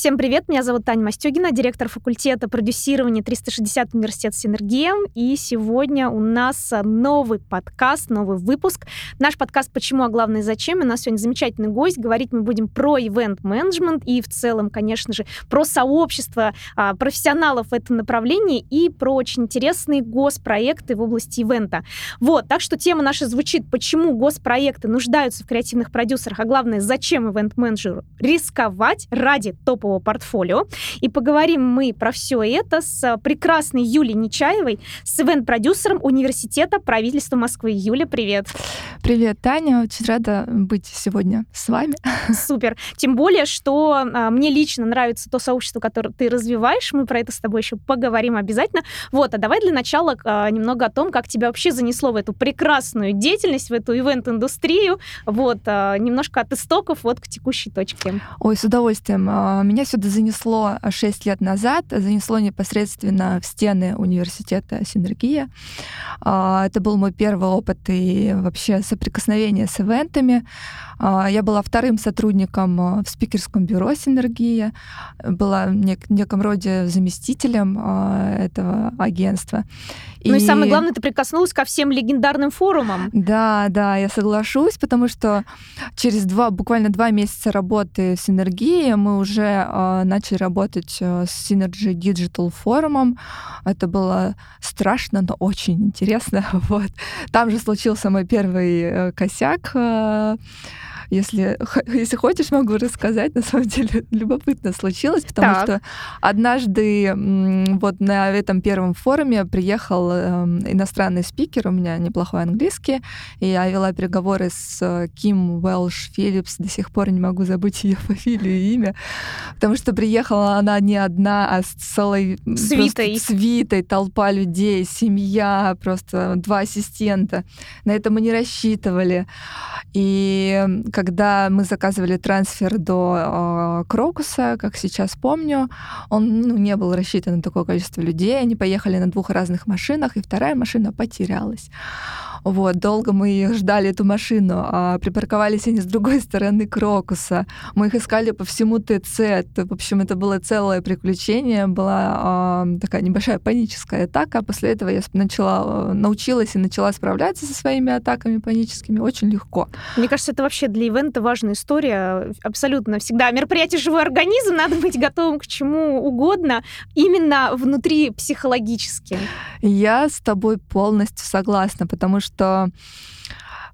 Всем привет, меня зовут Таня Мастюгина, директор факультета продюсирования 360 университет Синергия. И сегодня у нас новый подкаст, новый выпуск. Наш подкаст «Почему, а главное, зачем?» У нас сегодня замечательный гость. Говорить мы будем про ивент-менеджмент и в целом, конечно же, про сообщество а, профессионалов в этом направлении и про очень интересные госпроекты в области ивента. Вот, так что тема наша звучит «Почему госпроекты нуждаются в креативных продюсерах, а главное, зачем ивент-менеджеру рисковать ради топового своего портфолио. И поговорим мы про все это с прекрасной Юлей Нечаевой, с ивент-продюсером Университета правительства Москвы. Юля, привет. Привет, Таня. Очень рада быть сегодня с вами. Супер. Тем более, что а, мне лично нравится то сообщество, которое ты развиваешь. Мы про это с тобой еще поговорим обязательно. Вот, а давай для начала а, немного о том, как тебя вообще занесло в эту прекрасную деятельность, в эту ивент-индустрию. Вот, а, немножко от истоков вот к текущей точке. Ой, с удовольствием. А, меня сюда занесло 6 лет назад, занесло непосредственно в стены университета Синергия. А, это был мой первый опыт и вообще соприкосновение с ивентами. А, я была вторым сотрудником в спикерском бюро Синергия, была в неком роде заместителем этого агентства. Ну и... и самое главное, ты прикоснулась ко всем легендарным форумам. Да, да, я соглашусь, потому что через два, буквально два месяца работы в Синергии мы уже э, начали работать э, с Synergy Digital форумом. Это было страшно, но очень интересно. Вот. Там же случился мой первый э, косяк. Э, если, если хочешь, могу рассказать. На самом деле любопытно случилось, потому так. что однажды вот на этом первом форуме приехал эм, иностранный спикер, у меня неплохой английский, и я вела переговоры с Ким Уэлш Филлипс, до сих пор не могу забыть ее фамилию и имя, потому что приехала она не одна, а с целой свитой, свитой толпа людей, семья, просто два ассистента. На это мы не рассчитывали. И когда мы заказывали трансфер до э, Крокуса, как сейчас помню, он ну, не был рассчитан на такое количество людей. Они поехали на двух разных машинах, и вторая машина потерялась. Вот, долго мы ждали эту машину, а припарковались они с другой стороны Крокуса. Мы их искали по всему ТЦ. Это, в общем, это было целое приключение, была э, такая небольшая паническая атака. После этого я начала, научилась и начала справляться со своими атаками паническими очень легко. Мне кажется, это вообще для ивента важная история. Абсолютно всегда. Мероприятие «Живой организм», надо быть готовым к чему угодно, именно внутри психологически. Я с тобой полностью согласна, потому что что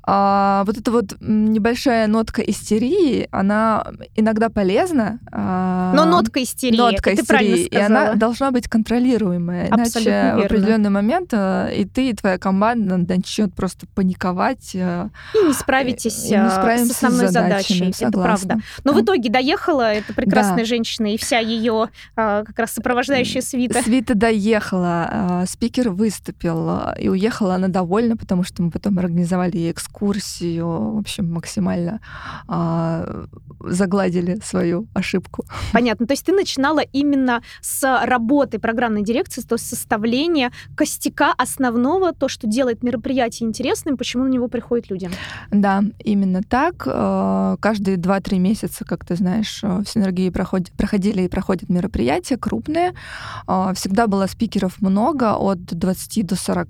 а, вот эта вот небольшая нотка истерии, она иногда полезна. А, Но нотка истерии, нотка это истерии, и она должна быть контролируемая. Абсолютно иначе верно. в определенный момент э, и ты, и твоя команда начнет просто паниковать. Э, и не справитесь и не с основной с задачей. Согласна. Это правда. Но да. в итоге доехала эта прекрасная да. женщина и вся ее как раз сопровождающая свита. Свита доехала, спикер выступил, и уехала она довольна, потому что мы потом организовали ей экскурсию экскурсию, в общем, максимально а, загладили свою ошибку. Понятно. То есть ты начинала именно с работы программной дирекции, то есть составления костяка основного, то, что делает мероприятие интересным, почему на него приходят люди. Да, именно так. Э, каждые 2-3 месяца, как ты знаешь, э, в Синергии проходят, проходили и проходят мероприятия крупные. Э, всегда было спикеров много, от 20 до 40,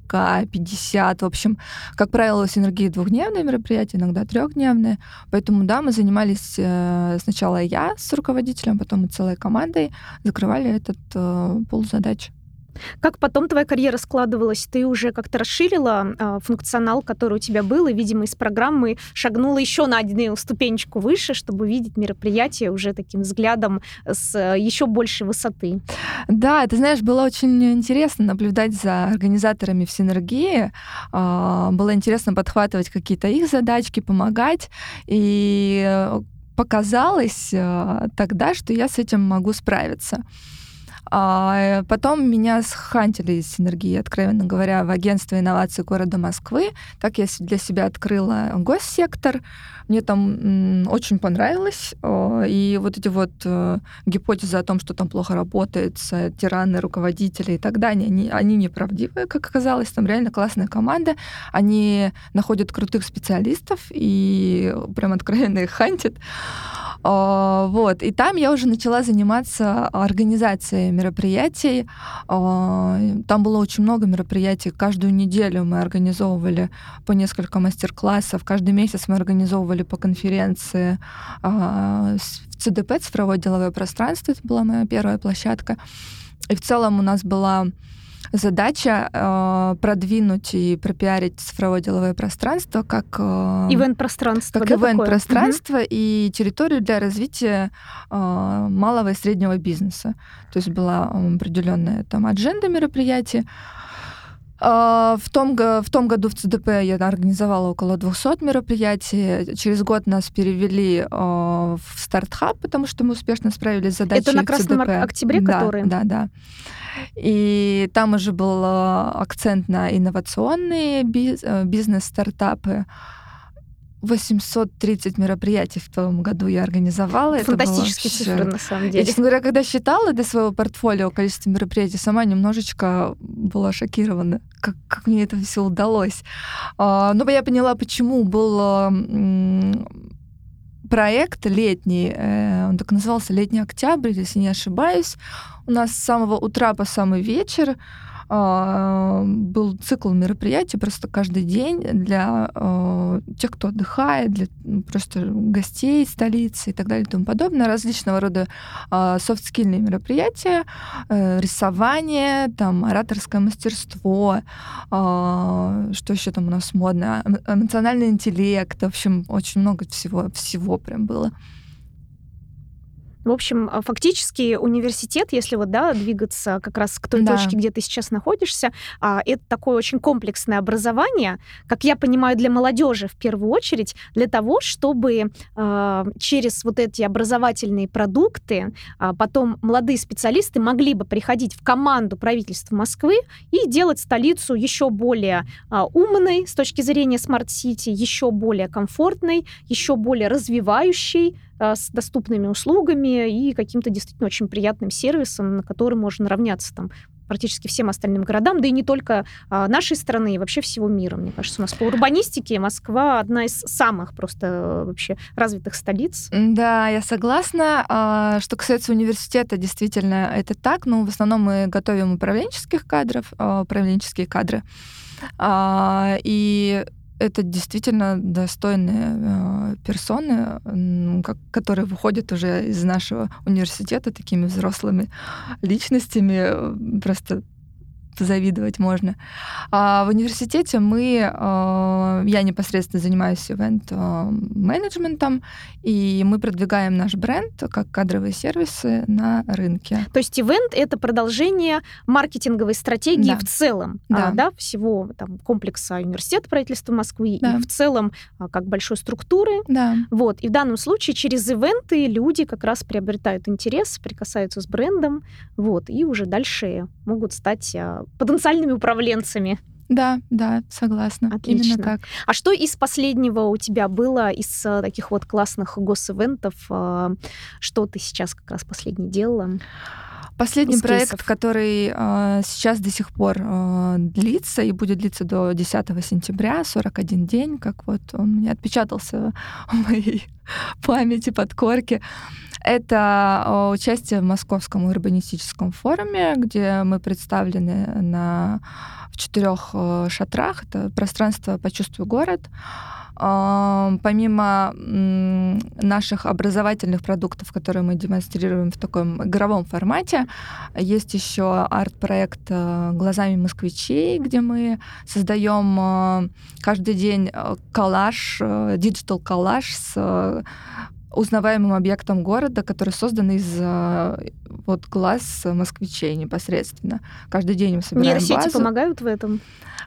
50. В общем, как правило, Синергии двухдневные двухдневные мероприятия, иногда трехдневные. Поэтому, да, мы занимались э, сначала я с руководителем, потом и целой командой, закрывали этот э, пол задач. Как потом твоя карьера складывалась? Ты уже как-то расширила э, функционал, который у тебя был, и, видимо, из программы шагнула еще на одну ступенечку выше, чтобы видеть мероприятие уже таким взглядом с э, еще большей высоты. Да, ты знаешь, было очень интересно наблюдать за организаторами в синергии. Э, было интересно подхватывать какие-то их задачки, помогать. И э, показалось э, тогда, что я с этим могу справиться. А потом меня схантили из синергии, откровенно говоря, в агентство инноваций города Москвы. Так я для себя открыла госсектор. Мне там очень понравилось. И вот эти вот э, гипотезы о том, что там плохо работает, тираны, руководители и так далее, они, они неправдивые, как оказалось. Там реально классная команда. Они находят крутых специалистов и прям откровенно их хантят. Вот. И там я уже начала заниматься организацией мероприятий. Там было очень много мероприятий. Каждую неделю мы организовывали по несколько мастер-классов. Каждый месяц мы организовывали по конференции в ЦДП, цифровое деловое пространство. Это была моя первая площадка. И в целом у нас была задача э, продвинуть и пропиарить цифровое деловое пространство как э, ивент-пространство, как да, ивент-пространство угу. и территорию для развития э, малого и среднего бизнеса. То есть была определенная там адженда мероприятий. Uh, в том, в том году в ЦДП я организовала около 200 мероприятий. Через год нас перевели uh, в стартхаб, потому что мы успешно справились с задачей Это на Красном ЦДП. октябре, да, который? Да, да. И там уже был э, акцент на инновационные бизнес-стартапы. 830 мероприятий в том году я организовала. Фантастические вообще... цифры, на самом деле. Я, честно говоря, когда считала до своего портфолио количество мероприятий, сама немножечко была шокирована, как, как мне это все удалось. А, но я поняла, почему был проект летний, э, он так назывался «Летний октябрь», если не ошибаюсь. У нас с самого утра по самый вечер был цикл мероприятий просто каждый день для э, тех, кто отдыхает, для ну, просто гостей столицы и так далее и тому подобное, различного рода э, софт-скильные мероприятия, э, рисование, там ораторское мастерство, э, что еще там у нас модно, эмоциональный интеллект, в общем, очень много всего, всего прям было. В общем, а, фактически университет, если вот, да, двигаться как раз к той да. точке, где ты сейчас находишься, а, это такое очень комплексное образование, как я понимаю, для молодежи в первую очередь, для того, чтобы а, через вот эти образовательные продукты потом молодые специалисты могли бы приходить в команду правительства Москвы и делать столицу еще более умной с точки зрения smart city, еще более комфортной, еще более развивающей, с доступными услугами и каким-то действительно очень приятным сервисом, на который можно равняться там практически всем остальным городам, да и не только а, нашей страны, и вообще всего мира. Мне кажется, у нас по урбанистике Москва одна из самых просто вообще развитых столиц. Да, я согласна. А, что касается университета, действительно, это так. Но в основном мы готовим управленческих кадров, а, управленческие кадры. И это действительно достойные э, персоны, как, которые выходят уже из нашего университета такими взрослыми личностями, просто позавидовать можно. А в университете мы, а, я непосредственно занимаюсь ивент-менеджментом, и мы продвигаем наш бренд как кадровые сервисы на рынке. То есть ивент — это продолжение маркетинговой стратегии да. в целом, да. А, да, всего там, комплекса университета правительства Москвы да. и в целом а, как большой структуры. Да. Вот. И в данном случае через ивенты люди как раз приобретают интерес, прикасаются с брендом, вот, и уже дальше могут стать потенциальными управленцами. Да, да, согласна. Отлично. Именно так. А что из последнего у тебя было из э, таких вот классных госивентов? Э, что ты сейчас как раз последний делала? Последний проект, который э, сейчас до сих пор э, длится и будет длиться до 10 сентября, 41 день, как вот он мне отпечатался в моей памяти, подкорке. Это э, участие в Московском урбанистическом форуме, где мы представлены на, в четырех э, шатрах. Это пространство «Почувствуй город», Помимо наших образовательных продуктов, которые мы демонстрируем в таком игровом формате, есть еще арт-проект э, «Глазами москвичей», где мы создаем э, каждый день э, коллаж, digital коллаж с узнаваемым объектом города, который создан из вот глаз москвичей непосредственно. Каждый день мы собираем Нейросети базу. помогают в этом?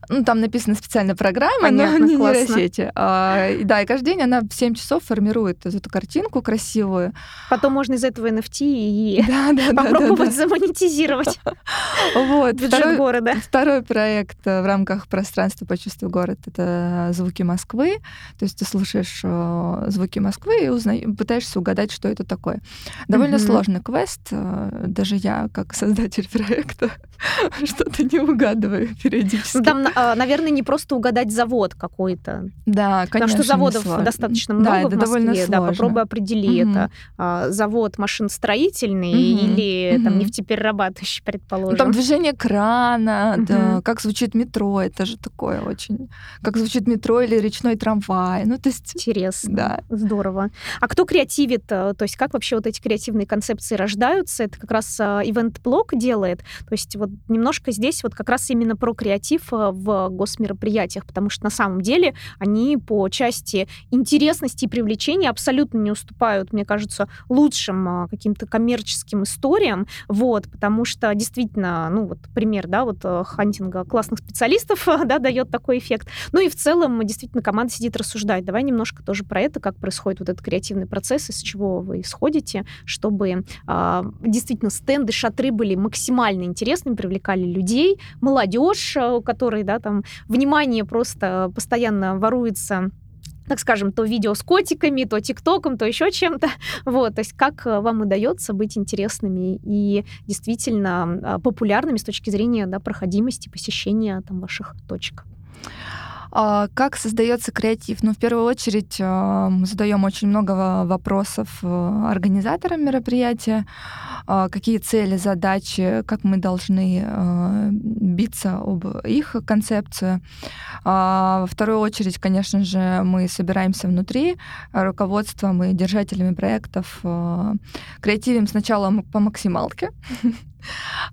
Ну, там написана специальная программа, Понятно, но не классно. нейросети. А, да, и каждый день она в 7 часов формирует эту картинку красивую. Потом можно из этого NFT и Да, да, да, да, попробовать да. замонетизировать Вот. бюджет Второй, города. второй проект э, в рамках пространства «Почувствуй город» — это «Звуки Москвы». То есть ты слушаешь э, звуки Москвы и узна- пытаешься угадать, что это такое. Довольно Мгм. сложный квест. э, Даже я, как создатель проекта, что-то не угадываю периодически. Ну, Там, а, наверное, не просто угадать завод какой-то. Да, Потому конечно, что заводов сложно. достаточно Да, много это в Москве. довольно Да, сложно. попробуй определи, Мгм. это а, завод машиностроительный Мгм, или там мгм. нефтеперерабатывающий, предположим. Ну, там движение крана, да, Мгм. как звучит метро, это же такое очень... Как звучит метро или речной трамвай. Ну, то есть... Интересно. Да. Здорово. А кто креативит? э, То есть как вообще вот эти креативные концепции рождаются? Это как раз а, ивент-блок делает. То есть вот немножко здесь вот как раз именно про креатив а, в госмероприятиях, потому что на самом деле они по части интересности и привлечения абсолютно не уступают, мне кажется, лучшим а, каким-то коммерческим историям. Вот, потому что действительно, ну вот пример, да, вот э, хантинга классных специалистов, да, дает такой эффект. Ну и в целом действительно команда сидит рассуждает. Давай немножко тоже про это, как происходит вот этот креативный процесс, из чего вы исходите, чтобы а, действительно стенды, шатры были максимально интересными, привлекали людей, молодежь, а, у которой, да, там внимание просто постоянно воруется так скажем, то видео с котиками, то тиктоком, то еще чем-то. Вот, то есть как э, вам удается быть интересными и действительно а, популярными с точки зрения да, проходимости, посещения там, ваших точек. А, Как создается креатив? Ну, в первую очередь, а, задаем очень много во- вопросов э, организаторам мероприятия. А, Какие цели, задачи, как мы должны биться об их концепцию. Во вторую очередь, конечно же, мы собираемся внутри руководством и держателями проектов. Креативим сначала по максималке.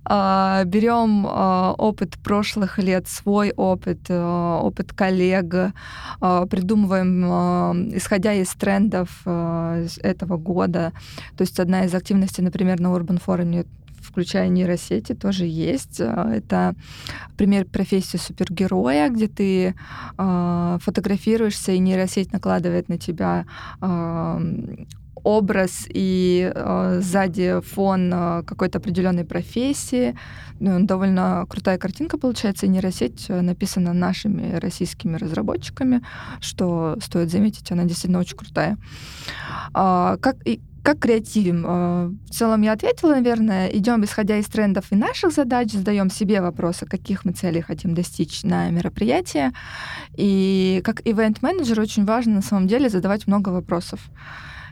А, Берем а, опыт прошлых лет, свой опыт, а, опыт коллег, а, придумываем, исходя из трендов с этого года. То есть одна из активностей, например, на Urban форуме включая нейросети, тоже есть. Это пример профессии супергероя, где ты фотографируешься, и нейросеть накладывает на тебя образ и э, сзади фон э, какой-то определенной профессии. Ну, довольно крутая картинка получается. И нейросеть э, написана нашими российскими разработчиками, что стоит заметить, она действительно очень крутая. А, как, и, как креативим? Э, В целом я ответила, наверное. Идем исходя из трендов и наших задач, задаем себе вопросы, каких мы целей хотим достичь на мероприятии. И как ивент-менеджер очень важно на самом деле задавать много вопросов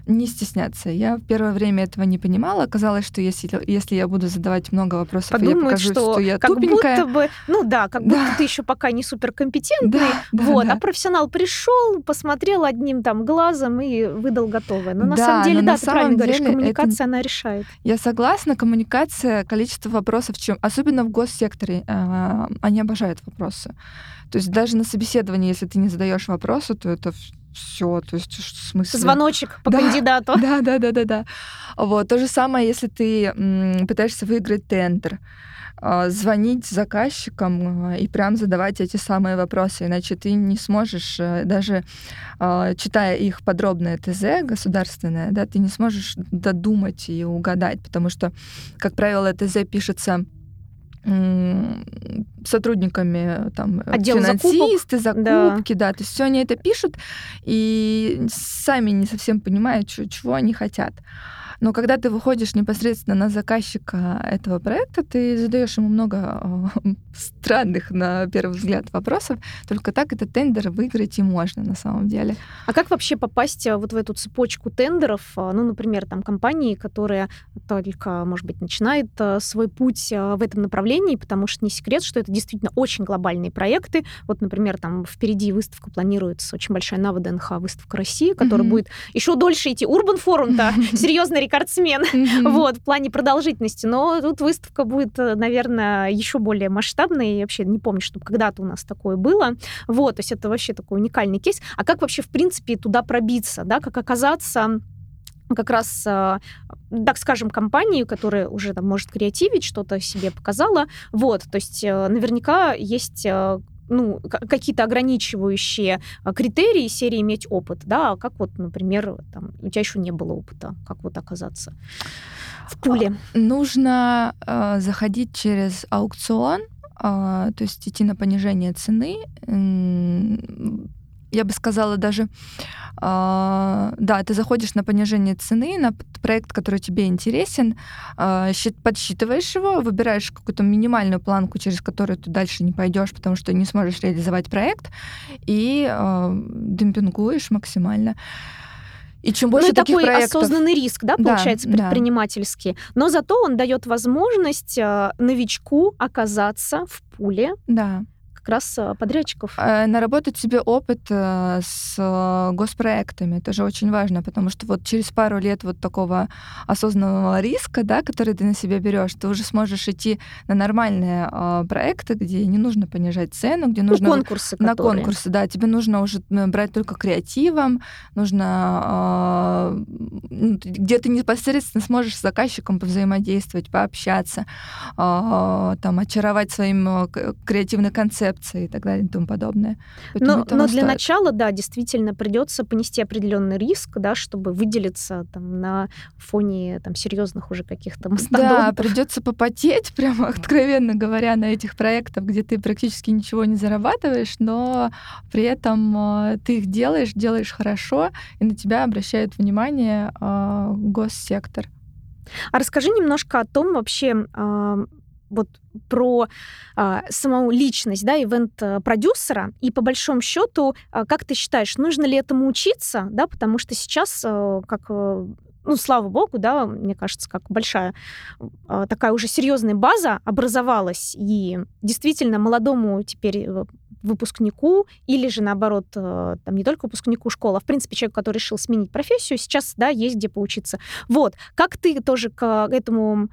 не стесняться. Я в первое время этого не понимала. Казалось, что если, если я буду задавать много вопросов, и я Подумают, покажу, что, что, я как тупенькая. будто бы, ну да, как будто Да. ты еще пока не суперкомпетентный, Да, да, вот, да. а профессионал пришел, посмотрел одним там глазом и выдал готовое. Но на Да, самом деле, да, на ты правильно самом говоришь, деле это- коммуникация она решает. Я согласна, коммуникация, количество вопросов, чем, особенно в госсекторе, э, они обожают вопросы. То есть даже на собеседовании, если ты не задаешь вопросы, то это все, то есть в смысле... Звоночек по Да. кандидату. Да, да, да, да, да. Вот то же самое, если ты м, пытаешься выиграть тендер, а, звонить заказчикам а, и прям задавать эти самые вопросы, иначе ты не сможешь э, даже а, читая их подробное ТЗ государственное, да, ты не сможешь додумать и угадать, потому что, как правило, ТЗ пишется сотрудниками там Отдел финансисты, Да. закупки, да. то есть все они это пишут и сами не совсем понимают, чё- чего они хотят. Но когда ты выходишь непосредственно на заказчика этого проекта, ты задаешь ему много э, странных, на первый взгляд, вопросов. Только так этот тендер выиграть и можно на самом деле. А как вообще попасть а, вот в эту цепочку тендеров? А, Ну, например, там компании, которые только, может быть, начинают а, свой путь в этом направлении, потому что не секрет, что это действительно очень глобальные проекты. Вот, например, там впереди выставка планируется, очень большая на ВДНХ выставка России, которая Мгм. будет еще дольше идти. Урбан форум-то серьезный рекордсмен. Вот, в плане продолжительности. Но тут выставка будет, э, наверное, еще более масштабной. Я вообще не помню, чтобы когда-то у нас такое было. Вот, то есть это вообще такой уникальный кейс. А как вообще, в принципе, туда пробиться, да, как оказаться как раз, так скажем, компанию, которая уже там может креативить, что-то себе показала. Вот, то есть наверняка есть ну, какие-то ограничивающие критерии серии иметь опыт, да, а как вот, например, там, у тебя еще не было опыта, как вот оказаться в пуле? Нужно э, заходить через аукцион, э, то есть идти на понижение цены я бы сказала даже, э, да, ты заходишь на понижение цены, на проект, который тебе интересен, э, подсчитываешь его, выбираешь какую-то минимальную планку, через которую ты дальше не пойдешь, потому что не сможешь реализовать проект, и э, демпингуешь максимально. И чем больше ну, таких такой проектов... осознанный риск, да, получается, да, предпринимательский. Да. Но зато он дает возможность новичку оказаться в пуле. Да как раз э, подрядчиков. Э, наработать себе опыт э, с госпроектами. Это же очень важно, потому что вот через пару лет вот такого осознанного риска, да, который ты на себя берешь, ты уже сможешь идти на нормальные проекты, где не нужно понижать цену, где ну, нужно... Ну, конкурсы, На которые... конкурсы, да. Тебе нужно уже брать только креативом, нужно... Где ты непосредственно сможешь с заказчиком повзаимодействовать, пообщаться, там, очаровать своим креативной концепцией концепции и так далее и тому подобное. но, но для начала, да, действительно придется понести определенный риск, да, чтобы выделиться там на фоне там серьезных уже каких-то мастодонтов. Да, придется попотеть, прямо откровенно говоря, на этих проектах, где ты практически ничего не зарабатываешь, но при этом э, ты их делаешь, делаешь хорошо, и на тебя обращает внимание э, госсектор. А расскажи немножко о том вообще, вот про э, саму личность, да, ивент-продюсера, и по большому счету, э, как ты считаешь, нужно ли этому учиться, да, потому что сейчас, э, как э, ну, слава богу, да, мне кажется, как большая э, такая уже серьезная база образовалась, и действительно молодому теперь э, выпускнику или же наоборот э, там не только выпускнику школы, а в принципе человек, который решил сменить профессию, сейчас да есть где поучиться. Вот как ты тоже к этому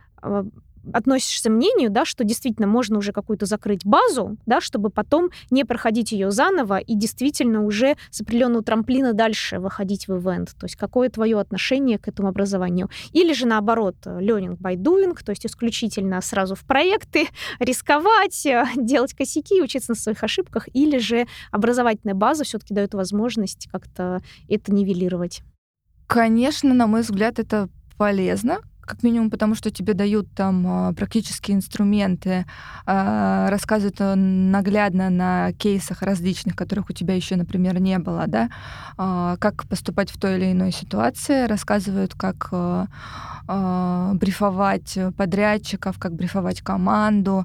относишься мнению, да, что действительно можно уже какую-то закрыть базу, да, чтобы потом не проходить ее заново и действительно уже с определенного трамплина дальше выходить в ивент. То есть какое твое отношение к этому образованию? Или же наоборот, learning by doing, то есть исключительно сразу в проекты, рисковать, делать косяки, учиться на своих ошибках, или же образовательная база все-таки дает возможность как-то это нивелировать? Конечно, на мой взгляд, это полезно, как минимум потому, что тебе дают там а, практические инструменты, а, рассказывают э, наглядно на кейсах различных, которых у тебя еще, например, не было, да, а, как поступать в той или иной ситуации, рассказывают, как брифовать подрядчиков, как брифовать команду.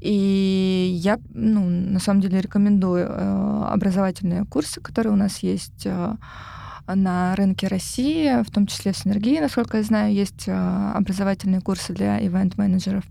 И я, ну, на самом деле рекомендую э, образовательные курсы, которые у нас есть э, на рынке России, в том числе в Синергии, насколько я знаю, есть э, образовательные курсы для ивент-менеджеров.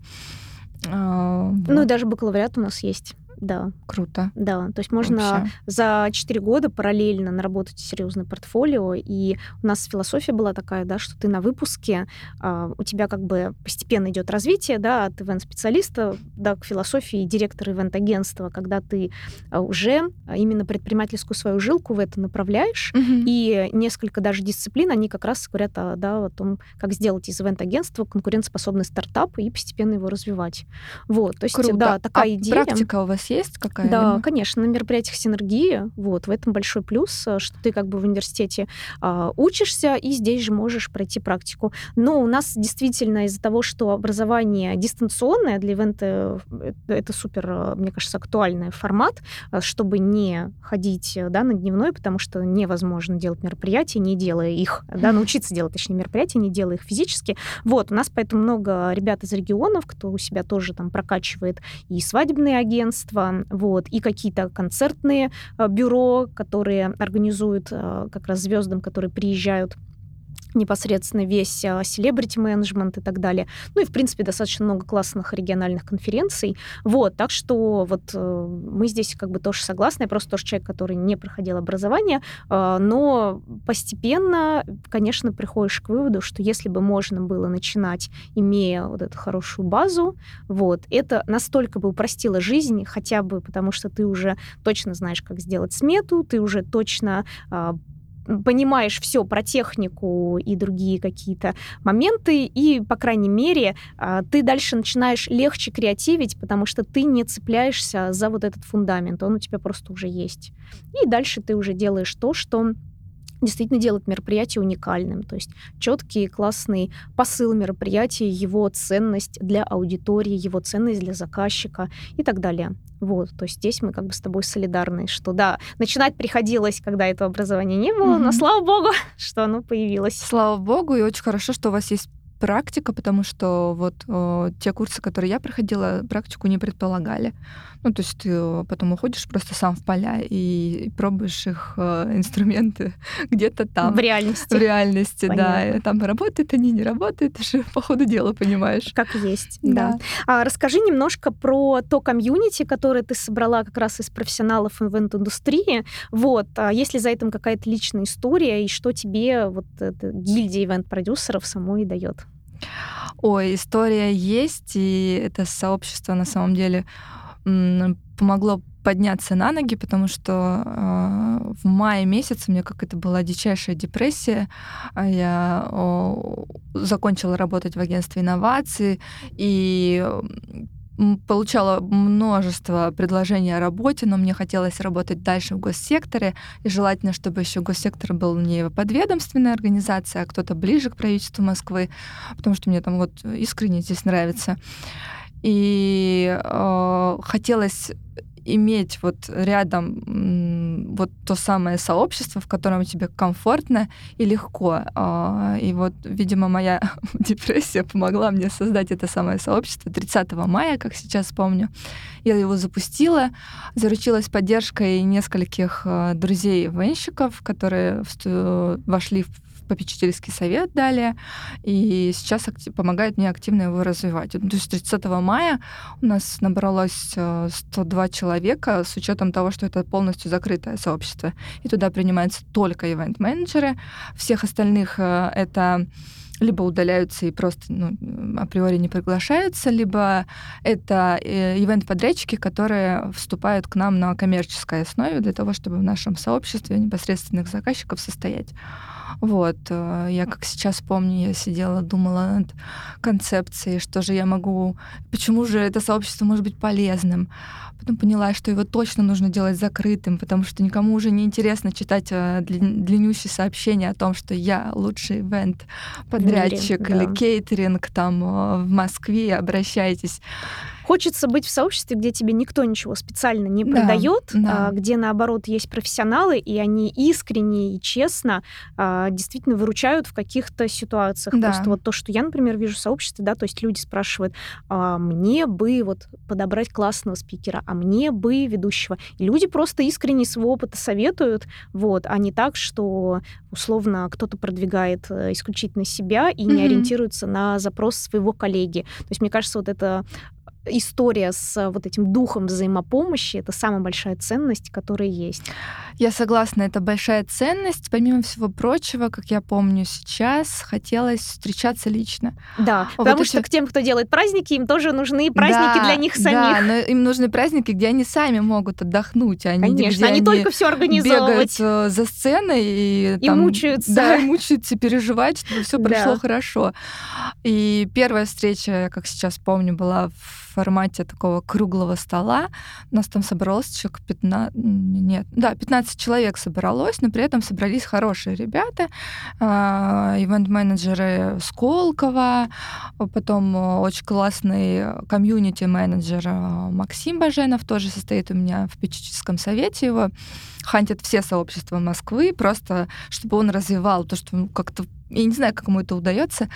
А, ну и даже бакалавриат у нас есть. Да. Круто. Да, то есть можно Вообще. за 4 года параллельно наработать серьезное портфолио. И у нас философия была такая, да, что ты на выпуске, а, у тебя как бы постепенно идет развитие, да, от ивент-специалиста да, к философии директора ивент-агентства, когда ты а, уже именно предпринимательскую свою жилку в это направляешь, угу. и несколько даже дисциплин, они как раз говорят о, да, о том, как сделать из ивент-агентства конкурентоспособный стартап и постепенно его развивать. Вот, то есть, Круто. да, такая а идея. практика у вас есть какая-то? Да, конечно, на мероприятиях синергии. Вот, в этом большой плюс, э, что ты как бы в университете а, учишься, и здесь же можешь пройти практику. Но у нас действительно из-за того, что образование дистанционное для ивента, э, это супер, э, мне кажется, актуальный формат, чтобы не ходить да, на дневной, потому что невозможно делать мероприятия, не делая их, да, научиться делать, точнее, мероприятия, не делая их физически. Вот, у нас поэтому много ребят из регионов, кто у себя тоже там прокачивает и свадебные агентства, творчество, вот, и какие-то концертные э, бюро, которые организуют э, как раз звездам, которые приезжают непосредственно весь селебрити менеджмент и так далее. Ну и, в принципе, достаточно много классных региональных конференций. Вот, так что вот э, мы здесь как бы тоже согласны. Я просто тоже человек, который не проходил образование, э, но постепенно, конечно, приходишь к выводу, что если бы можно было начинать, имея вот эту хорошую базу, вот, это настолько бы упростило жизнь, хотя бы потому что ты уже точно знаешь, как сделать смету, ты уже точно а, понимаешь все про технику и другие какие-то моменты, и, по крайней мере, а, ты дальше начинаешь легче креативить, потому что ты не цепляешься за вот этот фундамент, он у тебя просто уже есть. И дальше ты уже делаешь то, что действительно делает мероприятие уникальным. То есть четкий, классный посыл мероприятия, его ценность для аудитории, его ценность для заказчика и так далее. Вот, то есть здесь мы как бы с тобой солидарны, что да, начинать приходилось, когда этого образования не было, mm-hmm. но слава богу, что оно появилось. Слава богу, и очень хорошо, что у вас есть практика, потому что вот э, те курсы, которые я проходила, практику не предполагали. Ну, то есть ты э, потом уходишь просто сам в поля и, пробуешь их э, инструменты где-то там. В реальности. В реальности, Понятно. да. Там работает они, не работает, ты же по ходу дела понимаешь. Как есть, да. да. А, расскажи немножко про то комьюнити, которое ты собрала как раз из профессионалов ивент-индустрии. Вот, а есть ли за этим какая-то личная история, и что тебе вот эта гильдия ивент-продюсеров самой дает? Ой, история есть, и это сообщество на самом деле помогло подняться на ноги, потому что э, в мае месяце у меня какая-то была дичайшая депрессия. А я э, закончила работать в агентстве инноваций и получала множество предложений о работе, но мне хотелось работать дальше в госсекторе, и желательно, чтобы еще госсектор был не подведомственная организация, а кто-то ближе к правительству Москвы, потому что мне там вот искренне здесь нравится. И э, хотелось иметь вот рядом вот то самое сообщество, в котором тебе комфортно и легко. А, и вот, видимо, моя депрессия помогла мне создать это самое сообщество 30 мая, как сейчас помню. Я его запустила, заручилась поддержкой нескольких а, друзей-венщиков, которые вошли в попечительский совет далее, и сейчас помогает мне активно его развивать. То есть 30 мая у нас набралось 102 э, человека с учетом того, что это полностью закрытое сообщество, и туда принимаются только ивент-менеджеры, всех остальных э, это либо удаляются и просто ну, априори не приглашаются, либо это э, ивент-подрядчики, которые вступают к нам на коммерческой основе для того, чтобы в нашем сообществе непосредственных заказчиков состоять. Вот, э, я как сейчас помню, я сидела, думала над концепцией, что же я могу, почему же это сообщество может быть полезным. Потом поняла, что его точно нужно делать закрытым, потому что никому уже не интересно читать э, длиннющие сообщения о том, что я лучший ивент подрядчик да. или кейтеринг там э, в Москве, обращайтесь. Хочется быть в сообществе, где тебе никто ничего специально не продает, да, да. где наоборот есть профессионалы, и они искренне и честно а, действительно выручают в каких-то ситуациях. Да. Просто вот то, что я, например, вижу в сообществе, да, то есть люди спрашивают, а мне бы вот подобрать классного спикера, а мне бы ведущего. И люди просто искренне своего опыта советуют, вот, а не так, что условно кто-то продвигает э, исключительно себя и mm-hmm. не ориентируется на запрос своего коллеги. То есть мне кажется, вот это история с э, вот этим духом взаимопомощи — это самая большая ценность, которая есть. Я согласна, это большая ценность. Помимо всего прочего, как я помню сейчас, хотелось встречаться лично. Да, вот потому эти... что к тем, кто делает праздники, им тоже нужны праздники да, для них самих. Да, но им нужны праздники, где они сами могут отдохнуть, а не Конечно, где а не только все организовывать. бегают э, за сценой и, и там, мучаются. Да, и мучаются, переживать, чтобы все прошло да. хорошо. И первая встреча, как сейчас помню, была в формате такого круглого стола. У нас там собралось человек 15... Нет, да, 15 человек собралось, но при этом собрались хорошие ребята, а, ивент-менеджеры Сколково, потом очень классный комьюнити-менеджер а, Максим Баженов тоже состоит у меня в печическом совете. Его хантят все сообщества Москвы, просто чтобы он развивал то, что как-то я не знаю, как ему это удается.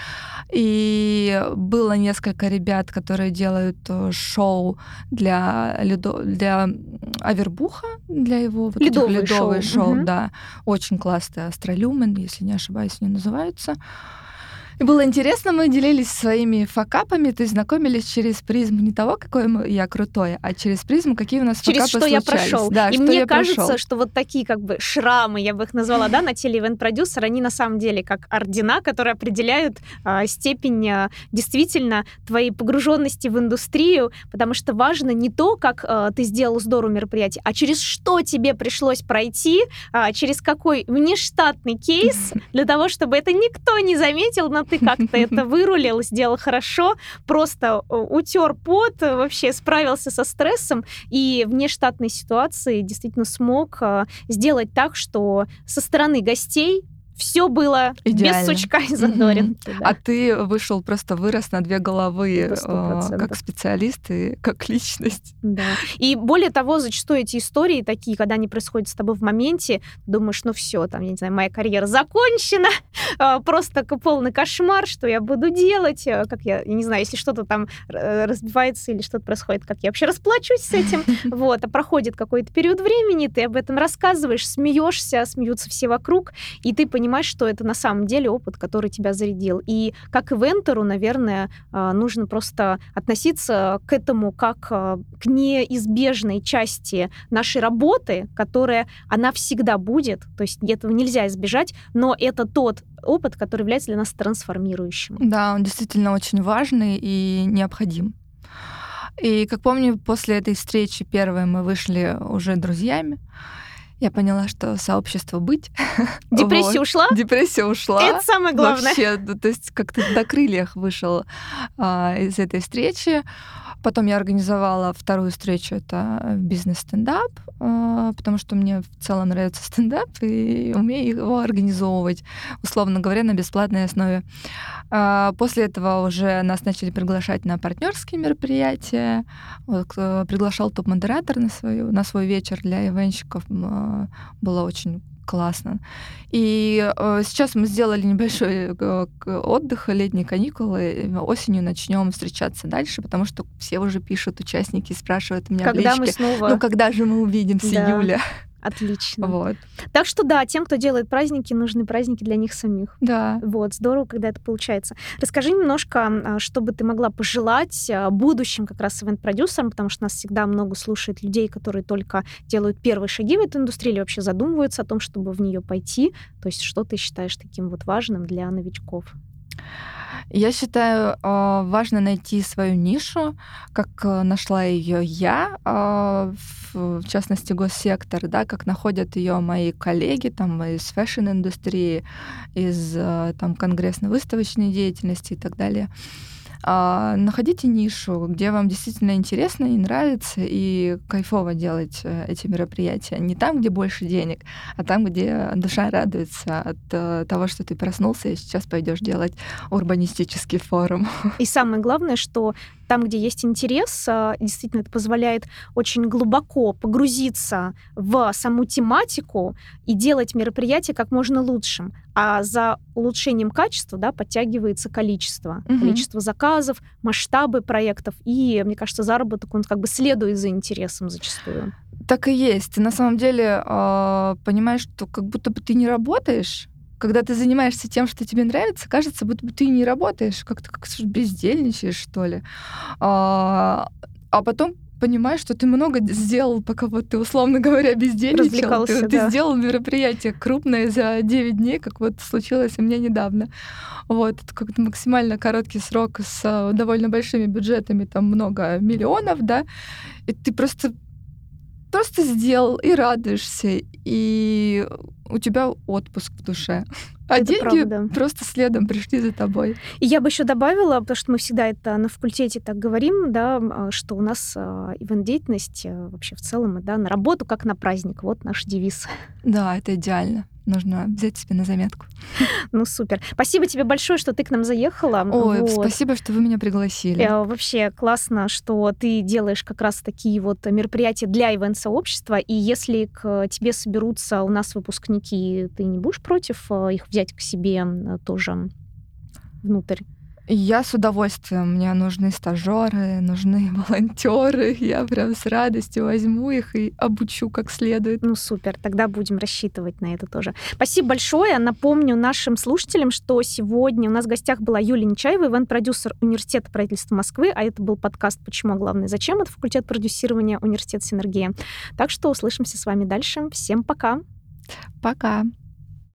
И было несколько ребят, которые делают э, шоу для, ледо... для Авербуха, для его вот ледовые, ледовые шоу, шоу угу. да. Очень классные Астролюмен, если не ошибаюсь, они называются. И было интересно, мы делились своими факапами, то есть знакомились через призму не того, какой я крутой, а через призму, какие у нас через факапы что случались. я прошел. Да, и что мне я кажется, прошел. что вот такие как бы шрамы, я бы их назвала, да, на теле ивент-продюсера, они на самом деле как ордена, которые определяют а, степень а, действительно твоей погруженности в индустрию, потому что важно не то, как а, ты сделал здорово мероприятие, а через что тебе пришлось пройти, а, через какой внештатный кейс для того, чтобы это никто не заметил, но ты как-то это вырулил, сделал хорошо, просто э, утер пот, э, вообще справился со стрессом и в нештатной ситуации действительно смог э, сделать так, что со стороны гостей все было Идеально. без сучка и задоринки. да. А ты вышел, просто вырос на две головы, сто э, как специалист и как личность. Да. И более того, зачастую эти истории такие, когда они происходят с тобой в моменте, думаешь, ну все, там, я не знаю, моя карьера закончена, а, просто полный кошмар, что я буду делать, а, как я, я не знаю, если что-то там э, разбивается или что-то происходит, как я вообще расплачусь с этим, вот, а проходит какой-то период времени, ты об этом рассказываешь, смеешься, смеются все вокруг, и ты понимаешь, что это на самом деле опыт, который тебя зарядил. И как ивентеру, наверное, а, нужно просто относиться к этому как а, к неизбежной части нашей работы, которая, она всегда будет, то есть этого нельзя избежать, но это тот опыт, который является для нас трансформирующим. Да, он действительно очень важный и необходим. И, как помню, после этой встречи первой мы вышли уже друзьями. Я поняла, что сообщество быть. Депрессия Вот. ушла? Депрессия ушла. Это самое главное. Вообще, ну, то есть как-то до крыльях вышел а, из этой встречи. Потом я организовала вторую встречу, это бизнес-стендап, а, потому что мне в целом нравится стендап, и умею его организовывать, условно говоря, на бесплатной основе. А, После этого уже нас начали приглашать на партнерские мероприятия. Вот, э, приглашал топ-модератор на, свою, на свой вечер для ивенщиков. Было очень классно. И э, сейчас мы сделали небольшой э, отдых, летние каникулы. И Осенью начнем встречаться дальше, потому что все уже пишут, участники спрашивают меня в Когда мы личке, снова... ну когда же мы увидимся, Да. Юля? Отлично. Вот. Так что да, тем, кто делает праздники, нужны праздники для них самих. Да. Вот, здорово, когда это получается. Расскажи немножко, а, что бы ты могла пожелать а, будущим как раз ивент-продюсерам, потому что нас всегда много слушает людей, которые только делают первые шаги в эту индустрию или вообще задумываются о том, чтобы в нее пойти. То есть что ты считаешь таким вот важным для новичков? Я считаю, э, важно найти свою нишу, как э, нашла ее я, э, в частности, госсектор, да, как находят ее мои коллеги там из фэшн-индустрии, из там конгрессно-выставочной деятельности и так далее. А, Находите нишу, где вам действительно интересно и нравится, и кайфово делать э, эти мероприятия. Не там, где больше денег, а там, где душа радуется от э, того, что ты проснулся и сейчас пойдешь делать урбанистический форум. И самое главное, что там, где есть интерес, а, действительно это позволяет очень глубоко погрузиться в саму тематику и делать мероприятие как можно лучшим. А за улучшением качества да, подтягивается количество. Мгм. Количество заказов, масштабы проектов. И, мне кажется, заработок, он как бы следует за интересом зачастую. Так и есть. Ты на самом деле э, понимаешь, что как будто бы ты не работаешь. Когда ты занимаешься тем, что тебе нравится, кажется, будто бы ты не работаешь, как-то как бездельничаешь, что ли. А, а потом понимаешь, что ты много сделал, пока вот ты, условно говоря, бездельничал. Ты, ты да. сделал мероприятие крупное за 9 дней, как вот случилось у меня недавно. Вот, это как-то максимально короткий срок с э, довольно большими бюджетами, там много миллионов, да, и ты просто просто сделал и радуешься, и у тебя отпуск в душе. А Это деньги правда. просто следом пришли за тобой. И я бы еще добавила, потому что мы всегда это на факультете так говорим, да, а, что у нас а, ивент-деятельность а, вообще в целом, да, на работу как на праздник. Вот наш девиз. Да, это идеально. Нужно взять себе на заметку. Ну, супер. Спасибо тебе большое, что ты к нам заехала. Ой, Вот. спасибо, что вы меня пригласили. Э, Вообще классно, что ты делаешь как раз такие вот мероприятия для ивент-сообщества, и если к тебе соберутся у нас выпускники, ты не будешь против э, их взять к себе тоже внутрь? Я с удовольствием. Мне нужны стажеры, нужны волонтеры. Я прям с радостью возьму их и обучу как следует. Ну супер, тогда будем рассчитывать на это тоже. Спасибо большое. Напомню нашим слушателям, что сегодня у нас в гостях была Юлия Нечаева, ивент-продюсер Университета правительства Москвы, а это был подкаст «Почему, а главное, зачем?» Это факультет продюсирования Университет Синергия. Так что услышимся с вами дальше. Всем пока. Пока.